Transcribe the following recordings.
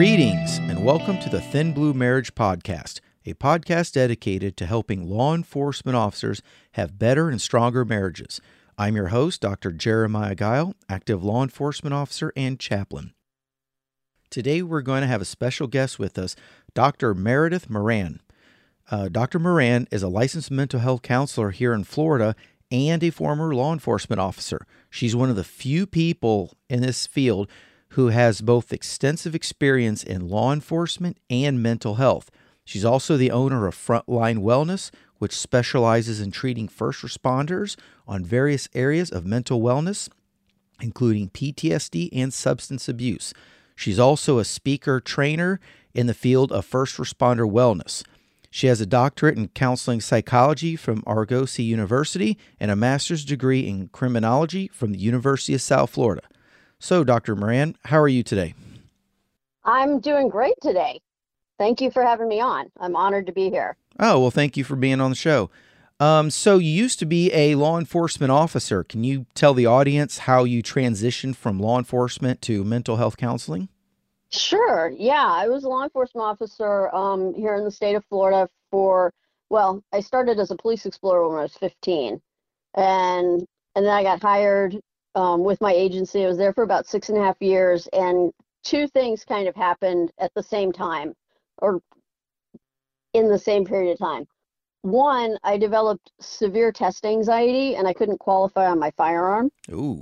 Greetings and welcome to the Thin Blue Marriage Podcast, a podcast dedicated to helping law enforcement officers have better and stronger marriages. I'm your host, Dr. Jeremiah Guile, active law enforcement officer and chaplain. Today we're going to have a special guest with us, Dr. Meredith Moran. Uh, Dr. Moran is a licensed mental health counselor here in Florida and a former law enforcement officer. She's one of the few people in this field who has both extensive experience in law enforcement and mental health. She's also the owner of Frontline Wellness, which specializes in treating first responders on various areas of mental wellness, including PTSD and substance abuse. She's also a speaker trainer in the field of first responder wellness. She has a doctorate in counseling psychology from Argosy University and a master's degree in criminology from the University of South Florida. So, Dr. Moran, how are you today? I'm doing great today. Thank you for having me on. I'm honored to be here. Oh, well, thank you for being on the show. Um, so, you used to be a law enforcement officer. Can you tell the audience how you transitioned from law enforcement to mental health counseling? Sure. Yeah, I was a law enforcement officer um, here in the state of Florida for, well, I started as a police explorer when I was 15. And and then I got hired um, with my agency. I was there for about six and a half years, and two things kind of happened at the same time, or in the same period of time. One, I developed severe test anxiety, and I couldn't qualify on my firearm. Ooh.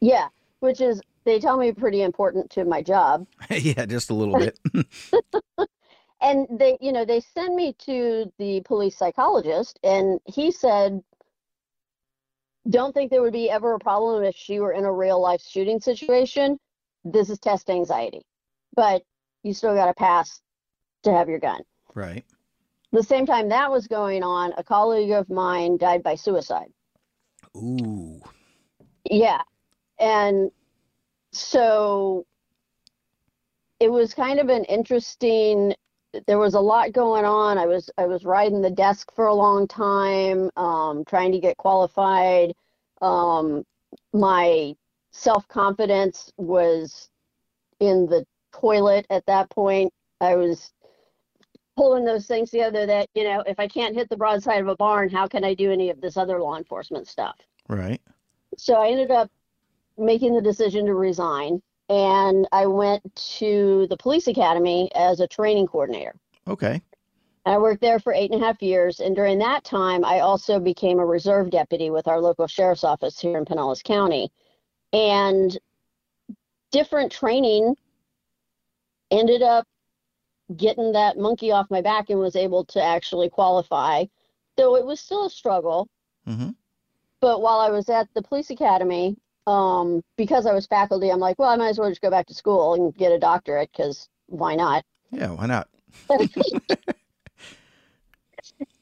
Yeah, which is they tell me pretty important to my job. yeah, just a little bit. and they, you know, they send me to the police psychologist, and he said, "Don't think there would be ever a problem if she were in a real life shooting situation. This is test anxiety, but you still got to pass to have your gun." Right. The same time that was going on, a colleague of mine died by suicide. Ooh. Yeah. And so it was kind of an interesting there was a lot going on. I was i was riding the desk for a long time um, trying to get qualified. Um, my self-confidence was in the toilet at that point. I was pulling those things together that you know if i can't hit the broadside of a barn how can i do any of this other law enforcement stuff? Right. So i ended up making the decision to resign and I went to the police academy as a training coordinator. Okay. And I worked there for eight and a half years. And during that time, I also became a reserve deputy with our local sheriff's office here in Pinellas County. And different training ended up getting that monkey off my back and was able to actually qualify. Though it was still a struggle. Mm-hmm. But while I was at the police academy, um, because I was faculty, I'm like, well, I might as well just go back to school and get a doctorate because why not? Yeah, why not?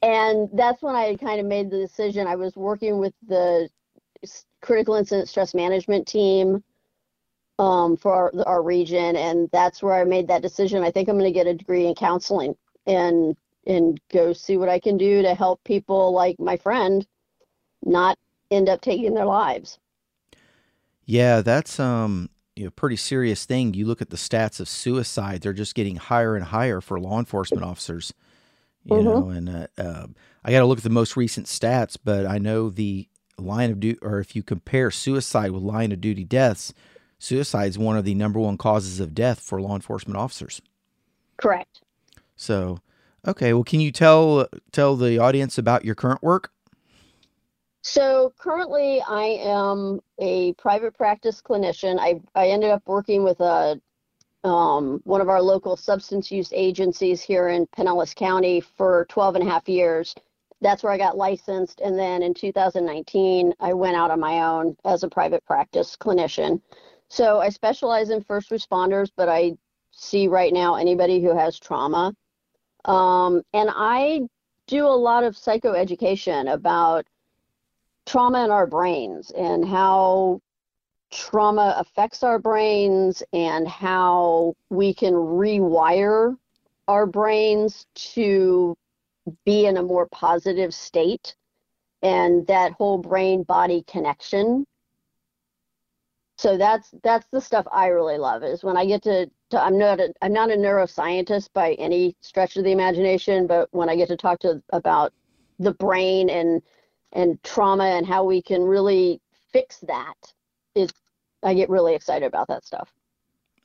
and that's when I kind of made the decision. I was working with the critical incident stress management team um, for our, our region, and that's where I made that decision. I think I'm going to get a degree in counseling and and go see what I can do to help people like my friend not end up taking their lives. Yeah, that's um you know, pretty serious thing. You look at the stats of suicide; they're just getting higher and higher for law enforcement officers. You mm-hmm. know, and uh, uh, I got to look at the most recent stats, but I know the line of duty, or if you compare suicide with line of duty deaths, suicide is one of the number one causes of death for law enforcement officers. Correct. So, okay, well, can you tell tell the audience about your current work? So currently, I am a private practice clinician. I, I ended up working with a um, one of our local substance use agencies here in Pinellas County for 12 and a half years. That's where I got licensed. And then in 2019, I went out on my own as a private practice clinician. So I specialize in first responders, but I see right now anybody who has trauma. Um, and I do a lot of psychoeducation about trauma in our brains and how trauma affects our brains and how we can rewire our brains to be in a more positive state and that whole brain body connection. So that's that's the stuff I really love is when I get to, to I'm not a, I'm not a neuroscientist by any stretch of the imagination, but when I get to talk to about the brain and and trauma and how we can really fix that, is I get really excited about that stuff.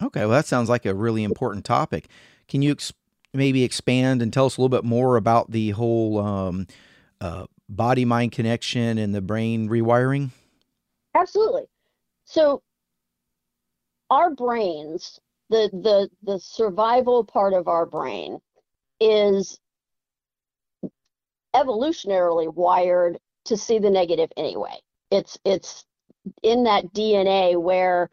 Okay, well that sounds like a really important topic. Can you ex- maybe expand and tell us a little bit more about the whole um, uh, body mind connection and the brain rewiring? Absolutely. So our brains, the the the survival part of our brain is evolutionarily wired to see the negative anyway. It's it's in that DNA where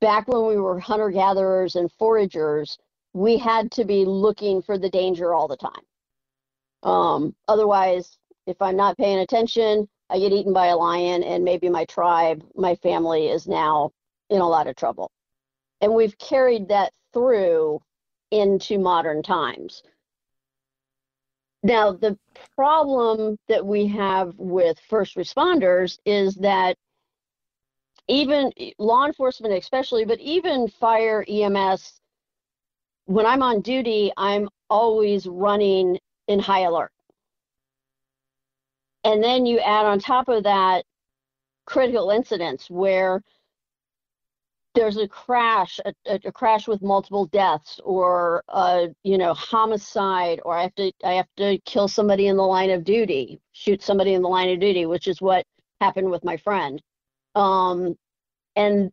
back when we were hunter gatherers and foragers, we had to be looking for the danger all the time. Um, otherwise, if I'm not paying attention, I get eaten by a lion, and maybe my tribe, my family is now in a lot of trouble. And we've carried that through into modern times. Now, the problem that we have with first responders is that even law enforcement, especially, but even fire, EMS, when I'm on duty, I'm always running in high alert. And then you add on top of that critical incidents where there's a crash, a, a, crash with multiple deaths, or a you know homicide, or I have to I have to kill somebody in the line of duty, shoot somebody in the line of duty, which is what happened with my friend. Um, and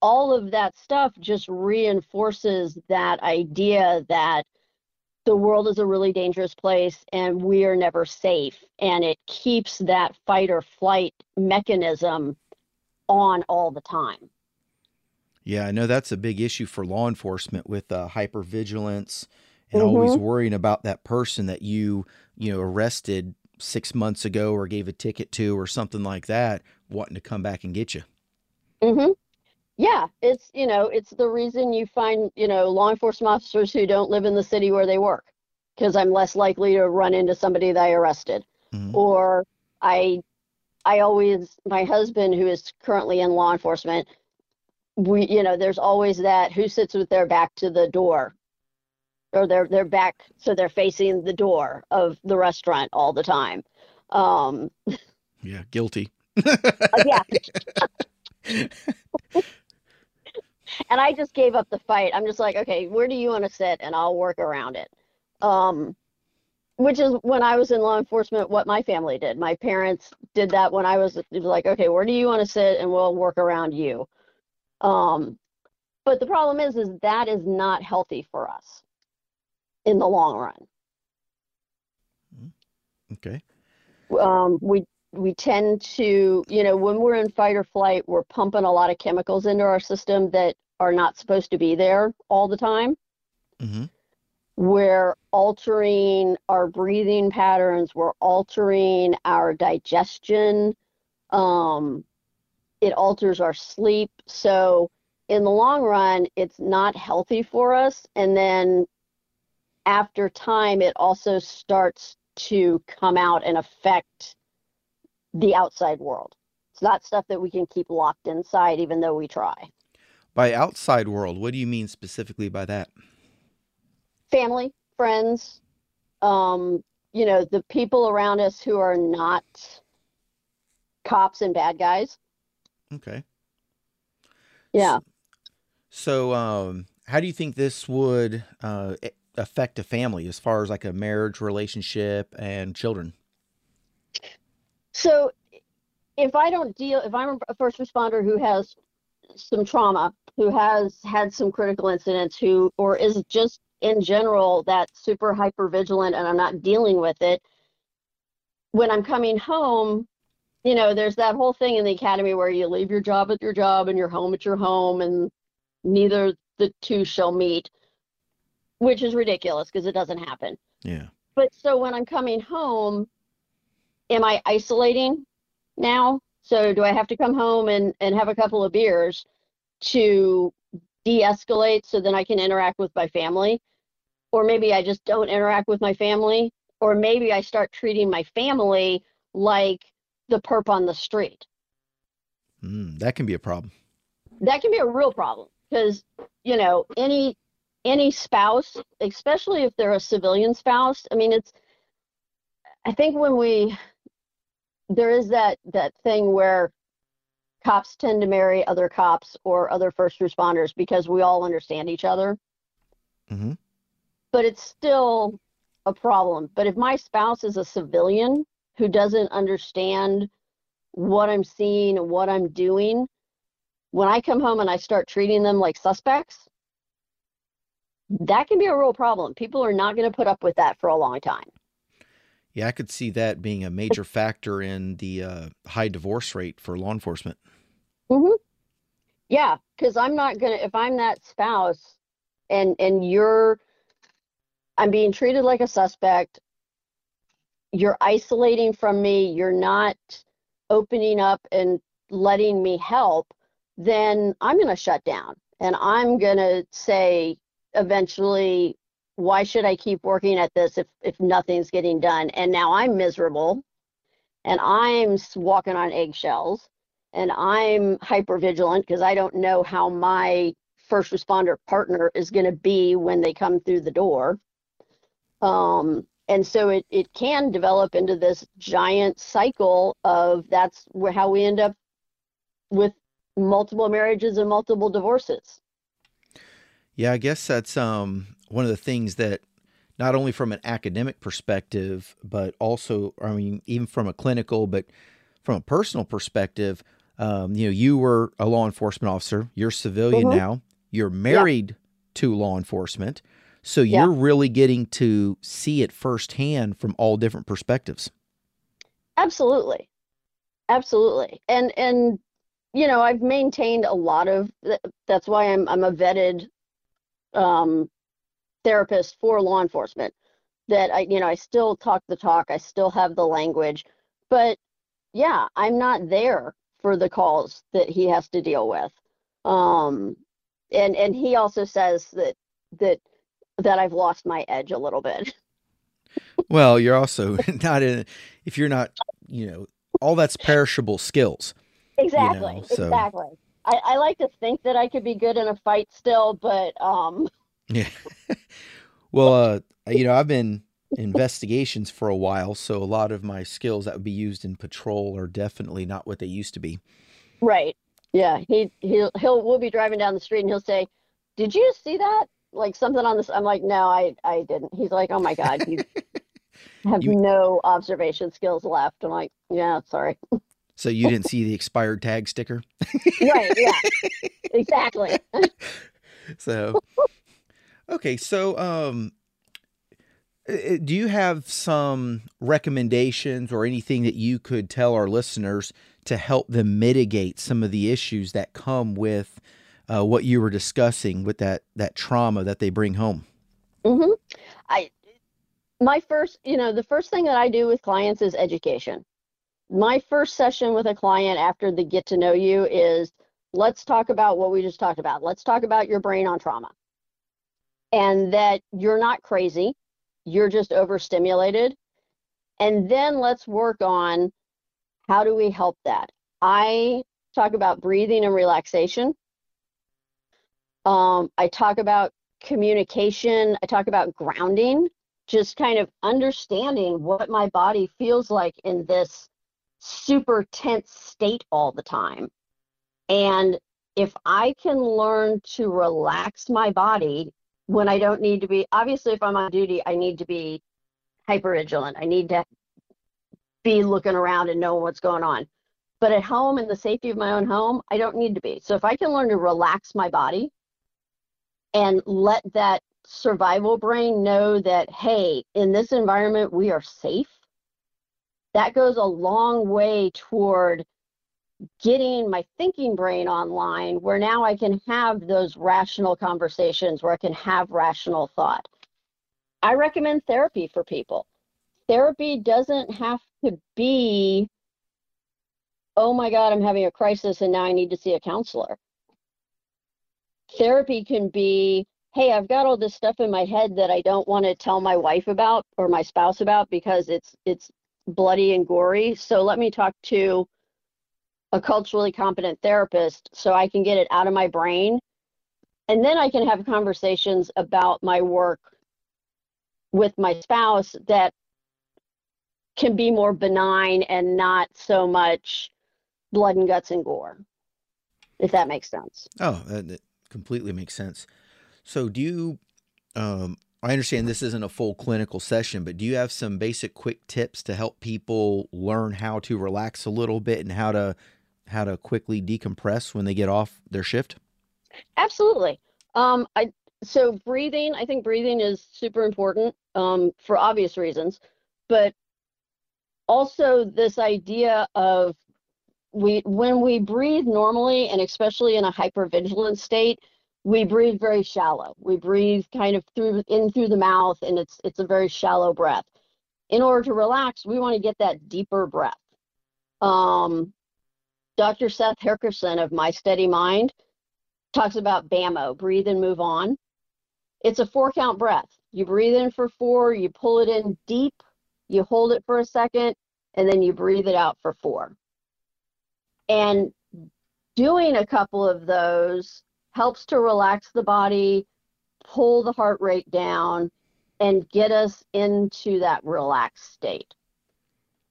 all of that stuff just reinforces that idea that the world is a really dangerous place and we are never safe. And it keeps that fight or flight mechanism on all the time. Yeah, I know that's a big issue for law enforcement with uh, hypervigilance and mm-hmm. always worrying about that person that you, you know, arrested six months ago or gave a ticket to or something like that, wanting to come back and get you. Mm-hmm. Yeah, it's you know it's the reason you find you know law enforcement officers who don't live in the city where they work because I'm less likely to run into somebody that I arrested, mm-hmm. or I I always my husband who is currently in law enforcement we you know there's always that who sits with their back to the door. Or their their back so they're facing the door of the restaurant all the time. Um yeah guilty. Uh, yeah. And i just gave up the fight. I'm just like okay where do you want to sit and i'll work around it. Um which is when i was in law enforcement what my family did. My parents did that when i was, was like okay where do you want to sit and we'll work around you um, but the problem is, is that is not healthy for us in the long run. Mm-hmm. Okay. Um, we we tend to, you know, when we're in fight or flight, we're pumping a lot of chemicals into our system that are not supposed to be there all the time. Mm-hmm. We're altering our breathing patterns. We're altering our digestion. Um, it alters our sleep. So in the long run, it's not healthy for us. And then after time, it also starts to come out and affect the outside world. It's not stuff that we can keep locked inside, even though we try. By outside world, what do you mean specifically by that? Family, friends, um, you know, the people around us who are not cops and bad guys. Okay. Yeah. So, um, how do you think this would uh, affect a family as far as like a marriage relationship and children? So, if I don't deal, if I'm a first responder who has some trauma, who has had some critical incidents, who, or is just in general that super hyper vigilant and I'm not dealing with it, when I'm coming home, you know, there's that whole thing in the academy where you leave your job at your job and your home at your home, and neither the two shall meet, which is ridiculous because it doesn't happen. Yeah. But so when I'm coming home, am I isolating now? So do I have to come home and, and have a couple of beers to de escalate so then I can interact with my family? Or maybe I just don't interact with my family. Or maybe I start treating my family like the perp on the street. Mm, that can be a problem. That can be a real problem because, you know, any any spouse, especially if they're a civilian spouse, I mean, it's I think when we there is that that thing where cops tend to marry other cops or other first responders because we all understand each other. hmm But it's still a problem. But if my spouse is a civilian who doesn't understand what I'm seeing and what I'm doing, when I come home and I start treating them like suspects, that can be a real problem. People are not going to put up with that for a long time. Yeah, I could see that being a major factor in the uh, high divorce rate for law enforcement. hmm Yeah, because I'm not gonna if I'm that spouse and and you're I'm being treated like a suspect, you're isolating from me, you're not opening up and letting me help, then I'm gonna shut down and I'm gonna say eventually, why should I keep working at this if if nothing's getting done? And now I'm miserable and I'm walking on eggshells and I'm hyper vigilant because I don't know how my first responder partner is going to be when they come through the door. Um, and so it, it can develop into this giant cycle of that's where, how we end up with multiple marriages and multiple divorces. Yeah, I guess that's um, one of the things that not only from an academic perspective, but also, I mean, even from a clinical, but from a personal perspective, um, you know, you were a law enforcement officer, you're civilian Mhm. now, you're married to law enforcement. So Yeah. you're really getting to see it firsthand from all different perspectives. Absolutely. Absolutely. And and you know, I've maintained a lot of that's why I'm I'm a vetted um therapist for law enforcement that I you know, I still talk the talk, I still have the language, but yeah, I'm not there for the calls that he has to deal with. Um and and he also says that that that I've lost my edge a little bit. Well, you're also not in, if you're not, you know, all that's perishable skills. Exactly, know, so- exactly. I, I like to think that I could be good in a fight still, but um, Yeah. well, uh, you know, I've been investigations for a while, so a lot of my skills that would be used in patrol are definitely not what they used to be. right. Yeah, he he'll he'll we'll be driving down the street and he'll say, "Did you see that? Like something on this?" I'm like, "No, I I didn't." He's like, "Oh my God, you have You- no observation skills left." I'm like, "Yeah, sorry." So you didn't see the expired tag sticker? Right, yeah. Exactly. So Okay, so um uh, do you have some recommendations or anything that you could tell our listeners to help them mitigate some of the issues that come with uh, what you were discussing with that that trauma that they bring home? Mm-hmm. I my first, you know, the first thing that I do with clients is education. My first session with a client after the get to know you is let's talk about what we just talked about. Let's talk about your brain on trauma. And that you're not crazy, you're just overstimulated. And then let's work on how do we help that. I talk about breathing and relaxation. Um, I talk about communication. I talk about grounding, just kind of understanding what my body feels like in this super tense state all the time. And if I can learn to relax my body when I don't need to be, obviously, if I'm on duty, I need to be hyper vigilant. I need to be looking around and know what's going on. But at home, in the safety of my own home, I don't need to be. So if I can learn to relax my body and let that survival brain know that, hey, in this environment, we are safe, that goes a long way toward getting my thinking brain online where now I can have those rational conversations, where I can have rational thought. I recommend therapy for people. Therapy doesn't have to be, oh my God, I'm having a crisis and now I need to see a counselor. Therapy can be, hey, I've got all this stuff in my head that I don't want to tell my wife about or my spouse about because it's it's bloody and gory. So let me talk to a culturally competent therapist so I can get it out of my brain. And then I can have conversations about my work with my spouse that can be more benign and not so much blood and guts and gore, if that makes sense. Oh, completely makes sense. So, do you? Um, I understand this isn't a full clinical session, but do you have some basic quick tips to help people learn how to relax a little bit and how to how to quickly decompress when they get off their shift? Absolutely. Um, I so breathing. I think breathing is super important um, for obvious reasons, but also this idea of we when we breathe normally and especially in a hypervigilant state we breathe very shallow. We breathe kind of through in through the mouth and it's it's a very shallow breath. In order to relax we want to get that deeper breath. Um, dr seth hirkerson of my steady mind talks about bamo breathe and move on. It's a four count breath. You breathe in for four you pull it in deep you hold it for a second and then you breathe it out for four and doing a couple of those helps to relax the body, pull the heart rate down, and get us into that relaxed state.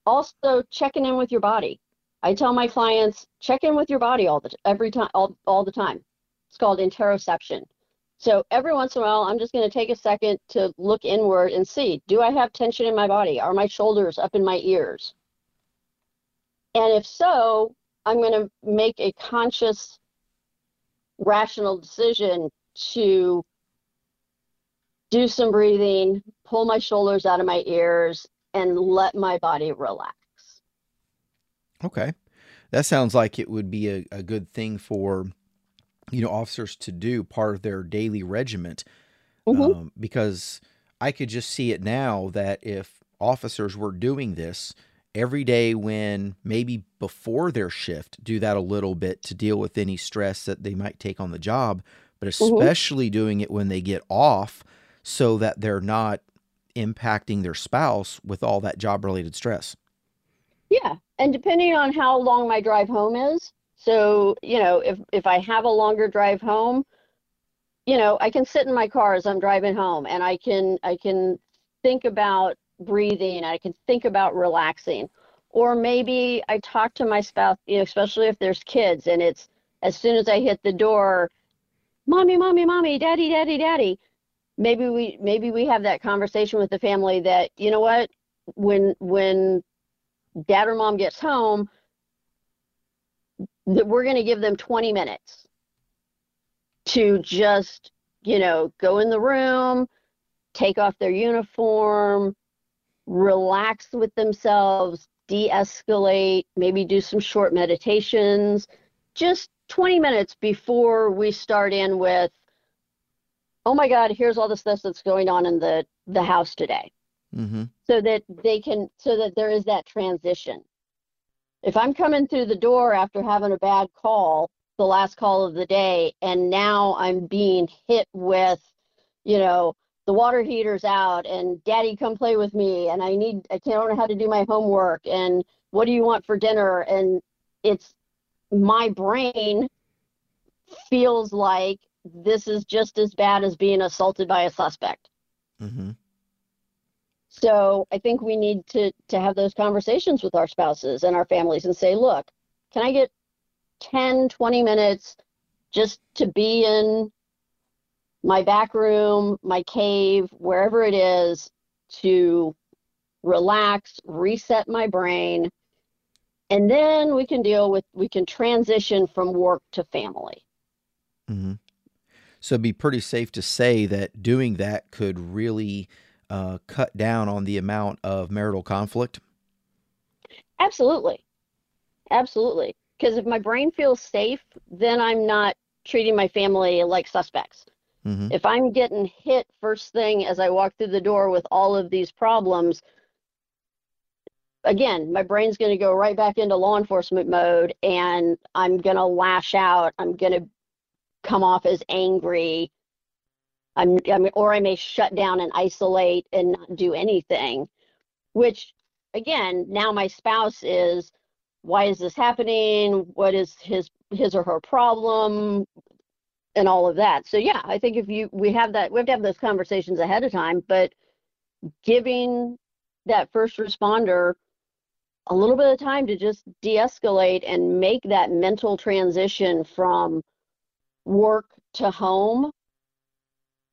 Also, checking in with your body. I tell my clients, check in with your body all the every time all, all the time. It's called interoception. So every once in a while, I'm just going to take a second to look inward and see, do I have tension in my body? Are my shoulders up in my ears? And if so, I'm going to make a conscious, rational decision to do some breathing, pull my shoulders out of my ears, and let my body relax. Okay. That sounds like it would be a, a good thing for, you know, officers to do part of their daily regiment. Mm-hmm. Um, because I could just see it now that if officers were doing this, every day when maybe before their shift do that a little bit to deal with any stress that they might take on the job but Mm-hmm. especially doing it when they get off so that they're not impacting their spouse with all that job related stress Yeah, and depending on how long my drive home is, so you know, if if I have a longer drive home, you know, I can sit in my car as I'm driving home, and I can I can think about breathing, I can think about relaxing, or maybe I talk to my spouse, you know, especially if there's kids, and it's as soon as I hit the door, mommy, mommy, mommy, daddy, daddy, daddy. Maybe we maybe we have that conversation with the family that you know what when when dad or mom gets home, that we're going to give them 20 minutes to just, you know, go in the room, take off their uniform, relax with themselves, de escalate, maybe do some short meditations, just 20 minutes before we start in with, oh my God, here's all this, stuff that's going on in the, the house today. Mm-hmm. so that they can so that there is that transition. If i'm coming through the door after having a bad call the last call of the day and now i'm being hit with you know the water heater's out and daddy come play with me. And i need i can't know how to do my homework. And what do you want for dinner? And it's my brain feels like this is just as bad as being assaulted by a suspect. Mm-hmm. so I think we need to to have those conversations with our spouses and our families and say, look, can I get 10, 20 minutes just to be in my back room, my cave, wherever it is, to relax, reset my brain, and then we can deal with we can transition from work to family. Mm-hmm. So it'd be pretty safe to say that doing that could really uh, cut down on the amount of marital conflict. Absolutely. Absolutely. Because if my brain feels safe, then I'm not treating my family like suspects. Mm-hmm. If I'm getting hit first thing as I walk through the door with all of these problems, again, my brain's going to go right back into law enforcement mode and I'm going to lash out. I'm going to come off as angry. I'm, I'm, or I may shut down and isolate and not do anything, which again, now my spouse is, why is this happening? What is his his or her problem? And all of that. So yeah, I think if you we have that we have to have those conversations ahead of time, but giving that first responder a little bit of time to just de-escalate and make that mental transition from work to home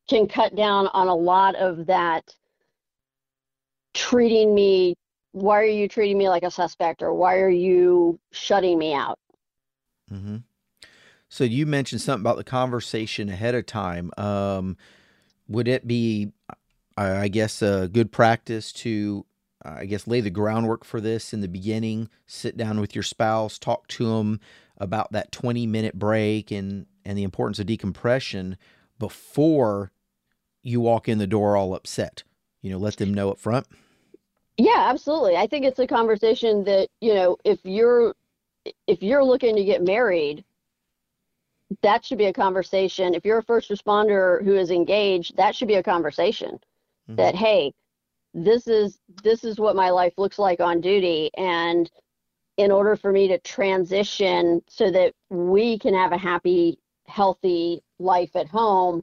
can cut down on a lot of that treating me why are you treating me like a suspect or why are you shutting me out mm-hmm. So you mentioned something about the conversation ahead of time. Um, would it be i guess a good practice to i guess lay the groundwork for this in the beginning sit down with your spouse talk to them about that 20 minute break and and the importance of decompression before you walk in the door all upset? You know let them know up front yeah, absolutely. I think it's a conversation that, you know, if you're if you're looking to get married, that should be a conversation. If you're a first responder who is engaged, that should be a conversation. Mm-hmm. That hey, this is this is what my life looks like on duty and in order for me to transition so that we can have a happy healthy life at home,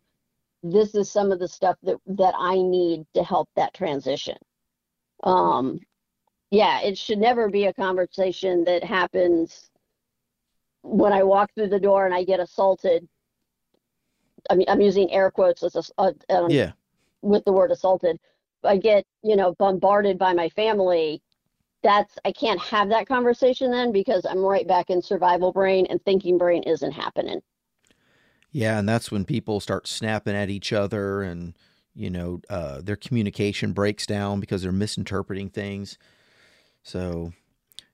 this is some of the stuff that that I need to help that transition um, yeah, it should never be a conversation that happens when I walk through the door and I get assaulted. I mean, I'm using air quotes as a, uh, um, yeah with the word assaulted. I get you know bombarded by my family. That's I can't have that conversation then because I'm right back in survival brain and thinking brain isn't happening. Yeah, and that's when people start snapping at each other and you know, uh, their communication breaks down because they're misinterpreting things. So,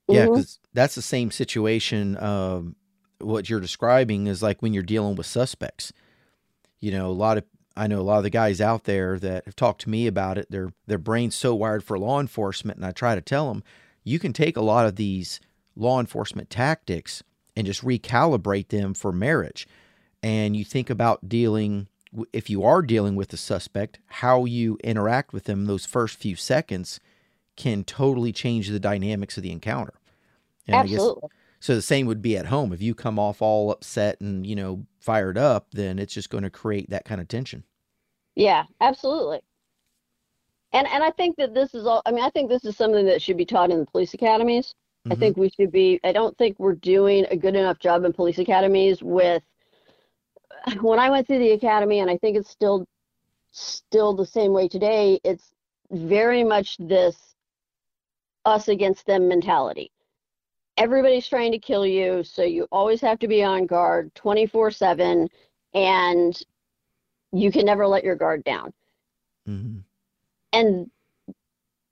yeah, because mm-hmm. that's the same situation. Um, what you're describing is like when you're dealing with suspects. You know, a lot of I know a lot of the guys out there that have talked to me about it. Their their brain's so wired for law enforcement, and I try to tell them you can take a lot of these law enforcement tactics and just recalibrate them for marriage. And you think about dealing if you are dealing with a suspect, how you interact with them those first few seconds can totally change the dynamics of the encounter. And Absolutely. Guess, so the same would be at home. If you come off all upset and, you know, fired up, then it's just going to create that kind of tension. Yeah, absolutely. And and I think that this is all I mean, I think this is something that should be taught in the police academies. Mm-hmm. I think we should be I don't think we're doing a good enough job in police academies with when I went through the academy, and I think it's still still the same way today, it's very much this us against them mentality. Everybody's trying to kill you, so you always have to be on guard 24 7, and you can never let your guard down. Mm-hmm. And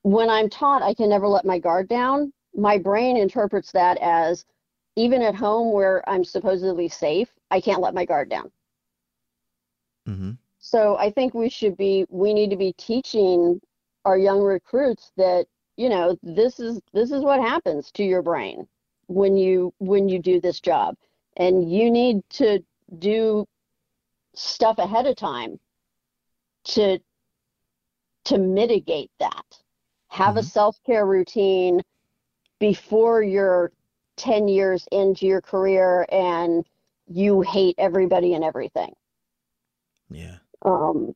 when I'm taught I can never let my guard down, my brain interprets that as even at home where I'm supposedly safe, I can't let my guard down. Mm-hmm. So I think we should be, we need to be teaching our young recruits that, you know, this is, this is what happens to your brain when you, when you do this job. And you need to do stuff ahead of time to, to mitigate that. Have mm-hmm. a self-care routine before you're 10 years into your career and you hate everybody and everything. Yeah. Um,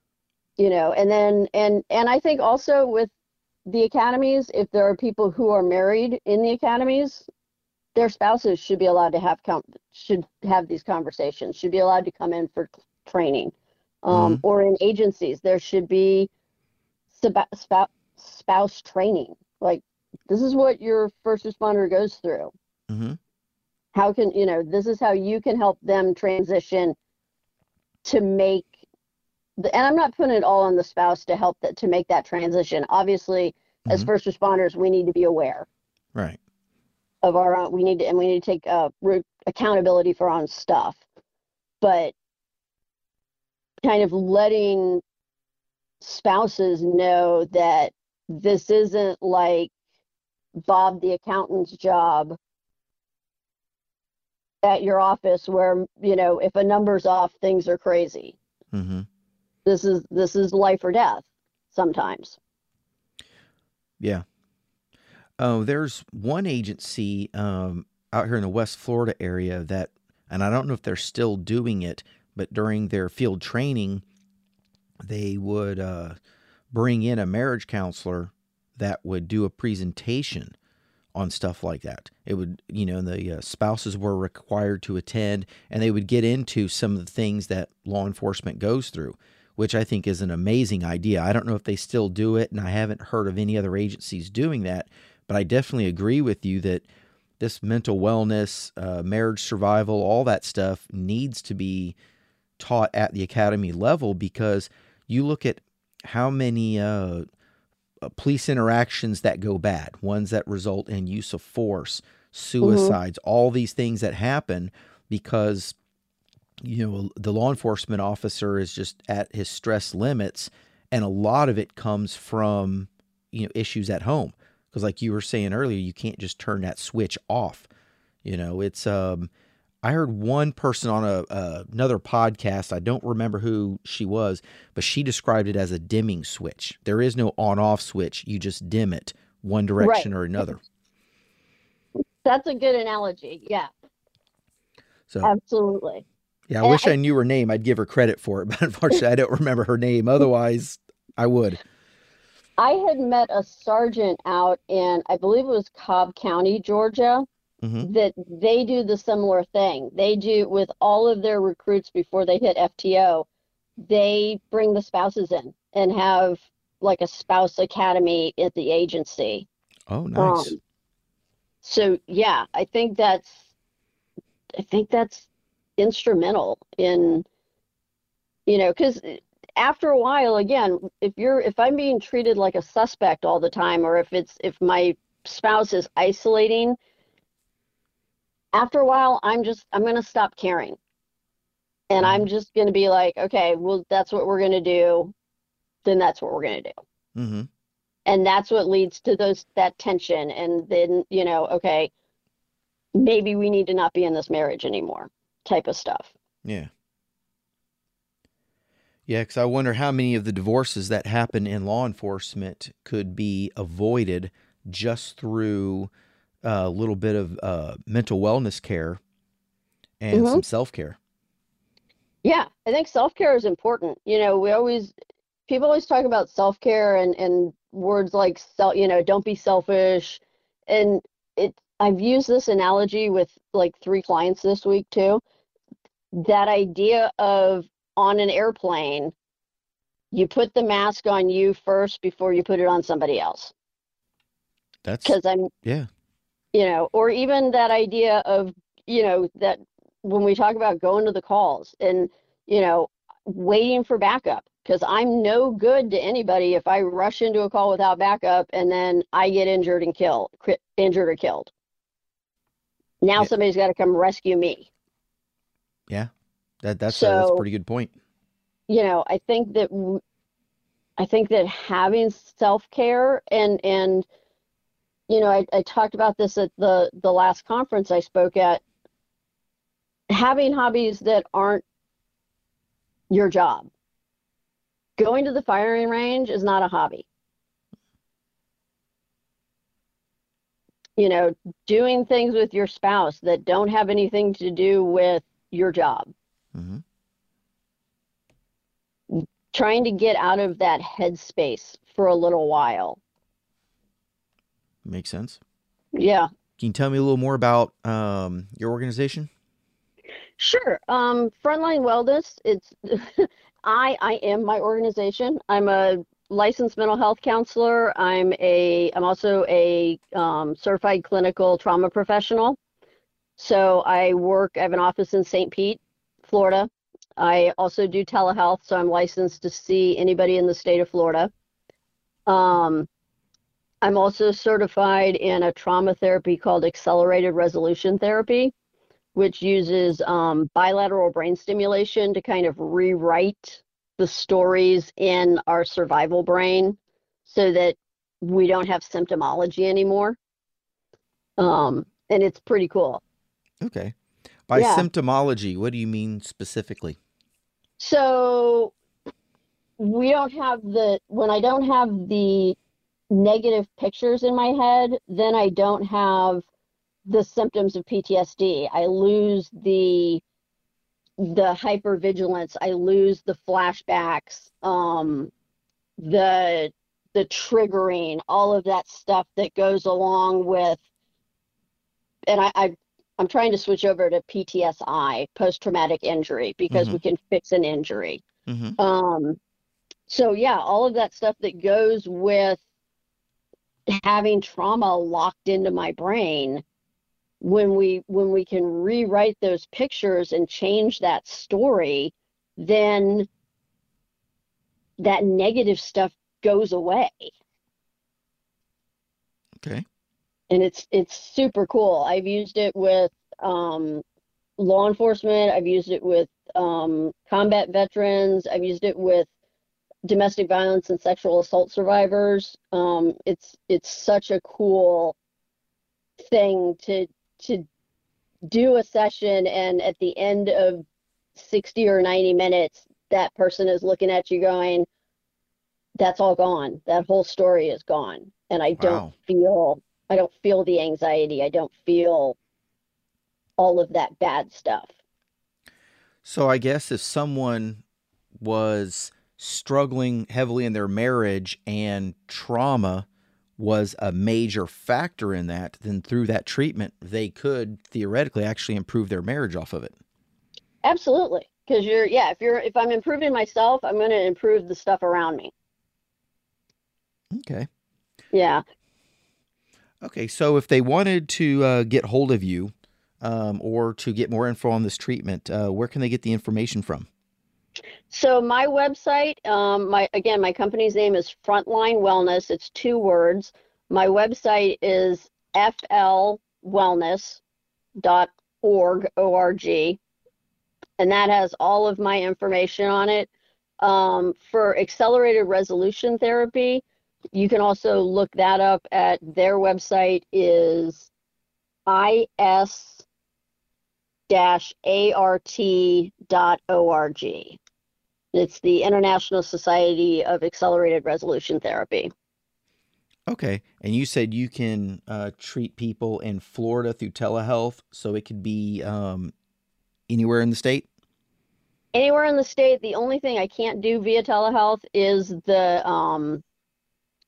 you know, and then and and I think also with the academies, if there are people who are married in the academies, their spouses should be allowed to have should have these conversations. Should be allowed to come in for training. Um, mm-hmm. Or in agencies, there should be spouse, spouse training. Like this is what your first responder goes through. Mm-hmm. How can you know? This is how you can help them transition to make and I'm not putting it all on the spouse to help that to make that transition. Obviously, mm-hmm. as first responders, we need to be aware, right, of our own. We need to and we need to take uh, accountability for our own stuff, but kind of letting spouses know that this isn't like Bob the accountant's job at your office where you know if a number's off things are crazy mm-hmm this is this is life or death sometimes. Yeah. Oh, there's one agency um, out here in the West Florida area that, and I don't know if they're still doing it, but during their field training, they would uh, bring in a marriage counselor that would do a presentation on stuff like that. It would, you know, the uh, spouses were required to attend and they would get into some of the things that law enforcement goes through, which I think is an amazing idea. I don't know if they still do it and I haven't heard of any other agencies doing that, but I definitely agree with you that this mental wellness, uh, marriage survival, all that stuff needs to be taught at the academy level because you look at how many uh, uh, police interactions that go bad, ones that result in use of force, suicides, mm-hmm. all these things that happen because you know the law enforcement officer is just at his stress limits and a lot of it comes from you know issues at home because like you were saying earlier you can't just turn that switch off you know it's um I heard one person on a, uh, another podcast. I don't remember who she was, but she described it as a dimming switch. There is no on-off switch. You just dim it one direction right. or another. That's a good analogy. Yeah. So absolutely. Yeah, I and wish I, I knew her name. I'd give her credit for it, but unfortunately, I don't remember her name. Otherwise, I would. I had met a sergeant out in, I believe it was Cobb County, Georgia, mm-hmm. that they do the similar thing. They do with all of their recruits before they hit FTO, they bring the spouses in and have like a spouse academy at the agency. Oh, nice. Um, so yeah, I think that's I think that's instrumental in you know because after a while again if you're if i'm being treated like a suspect all the time or if it's if my spouse is isolating after a while, I'm just, I'm going to stop caring. And I'm mm-hmm. just going to be like, okay, well, that's what we're going to do. Then that's what we're going to do. Mm-hmm. And that's what leads to those, that tension. And then, you know, okay, maybe we need to not be in this marriage anymore type of stuff. Yeah. Yeah, because I wonder how many of the divorces that happen in law enforcement could be avoided just through a little bit of uh, mental wellness care and mm-hmm. some self care. Yeah, I think self care is important. You know, we always people always talk about self care and and words like self. You know, don't be selfish. And it, I've used this analogy with like three clients this week too. That idea of on an airplane, you put the mask on you first before you put it on somebody else. That's because I'm yeah you know, or even that idea of, you know, that when we talk about going to the calls and, you know, waiting for backup because I'm no good to anybody if I rush into a call without backup and then I get injured and killed, injured or killed. Now yeah. somebody's got to come rescue me. Yeah, that that's so, a, that's a pretty good point. You know, I think that I think that having self care and and you know, I, I talked about this at the, the last conference I spoke at. Having hobbies that aren't your job. Going to the firing range is not a hobby. You know, doing things with your spouse that don't have anything to do with your job. Mm-hmm. Trying to get out of that headspace for a little while Makes sense. Yeah. Can you tell me a little more about um, your organization? Sure. Um, Frontline Wellness. It's I. I am my organization. I'm a licensed mental health counselor. I'm a. I'm also a um, certified clinical trauma professional. So I work. I have an office in St. Pete, Florida. I also do telehealth, so I'm licensed to see anybody in the state of Florida. Um, I'm also certified in a trauma therapy called accelerated resolution therapy, which uses um, bilateral brain stimulation to kind of rewrite the stories in our survival brain so that we don't have symptomology anymore. Um, and it's pretty cool. Okay. By yeah. symptomology, what do you mean specifically? So we don't have the, when I don't have the negative pictures in my head, then I don't have the symptoms of PTSD. I lose the the hypervigilance. I lose the flashbacks, um, the the triggering, all of that stuff that goes along with. And I, I I'm trying to switch over to PTSI, post traumatic injury, because Mhm. we can fix an injury. hmm Um, so yeah, all of that stuff that goes with having trauma locked into my brain when we when we can rewrite those pictures and change that story, then that negative stuff goes away. Okay. And it's it's super cool. I've used it with um, law enforcement. I've used it with um, combat veterans. I've used it with domestic violence and sexual assault survivors. Um, it's it's such a cool thing to to do a session, and at the end of 60 or 90 minutes, that person is looking at you going, "That's all gone. That whole story is gone." And I don't feel I don't feel the anxiety. I don't feel all of that bad stuff. So I guess if someone was struggling heavily in their marriage and trauma was a major factor in that, then through that treatment, they could theoretically actually improve their marriage off of it. Absolutely. Because you're, yeah, if you're, if I'm improving myself, I'm going to improve the stuff around me. Okay. Yeah. Okay. So if they wanted to uh, get hold of you um, or to get more info on this treatment, uh, where can they get the information from? So my website, um, my again, my company's name is Frontline Wellness. It's two words. My website is flwellness.org, O-R-G, and that has all of my information on it. Um, for accelerated resolution therapy, you can also look that up at their website is is-art.org. It's the International Society of Accelerated Resolution Therapy. Okay. And you said you can uh, treat people in Florida through telehealth, so it could be um, anywhere in the state? Anywhere in the state, the only thing I can't do via telehealth is the um,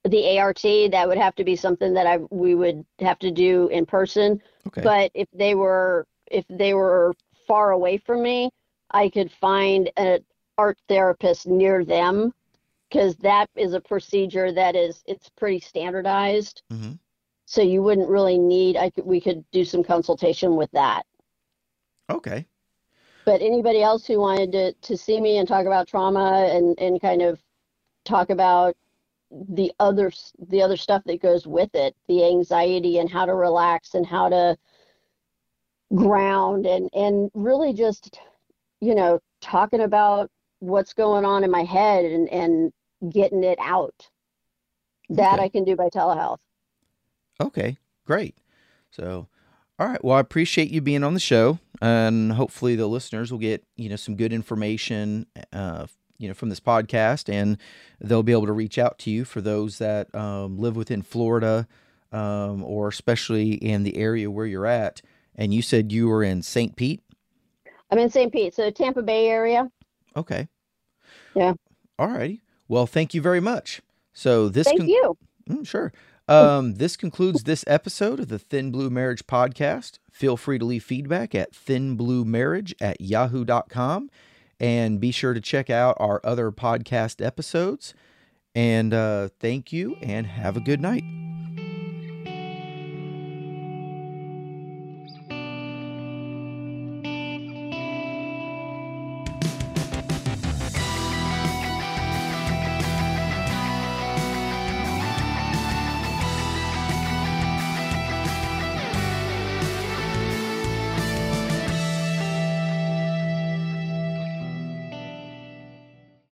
the ART. That would have to be something that I we would have to do in person. Okay. But if they were if they were far away from me, I could find an art therapist near them because that is a procedure that is it's pretty standardized. hmm So you wouldn't really need I could we could do some consultation with that. Okay. But anybody else who wanted to to see me and talk about trauma and and kind of talk about the other the other stuff that goes with it, the anxiety and how to relax and how to ground and and really just you know talking about what's going on in my head and and getting it out. That Okay. I can do by telehealth. Okay, great. So, all right. Well, I appreciate you being on the show, and hopefully the listeners will get you know some good information, uh, you know, from this podcast, and they'll be able to reach out to you for those that um, live within Florida, um, or especially in the area where you're at. And you said you were in St. Pete. I'm in St. Pete, so Tampa Bay area. Okay. Yeah. All righty. Well, thank you very much. So this Thank con- you. Mm, sure. Um, this concludes this episode of the Thin Blue Marriage Podcast. Feel free to leave feedback at thinbluemarriage at yahoo.com and be sure to check out our other podcast episodes. And uh, thank you and have a good night.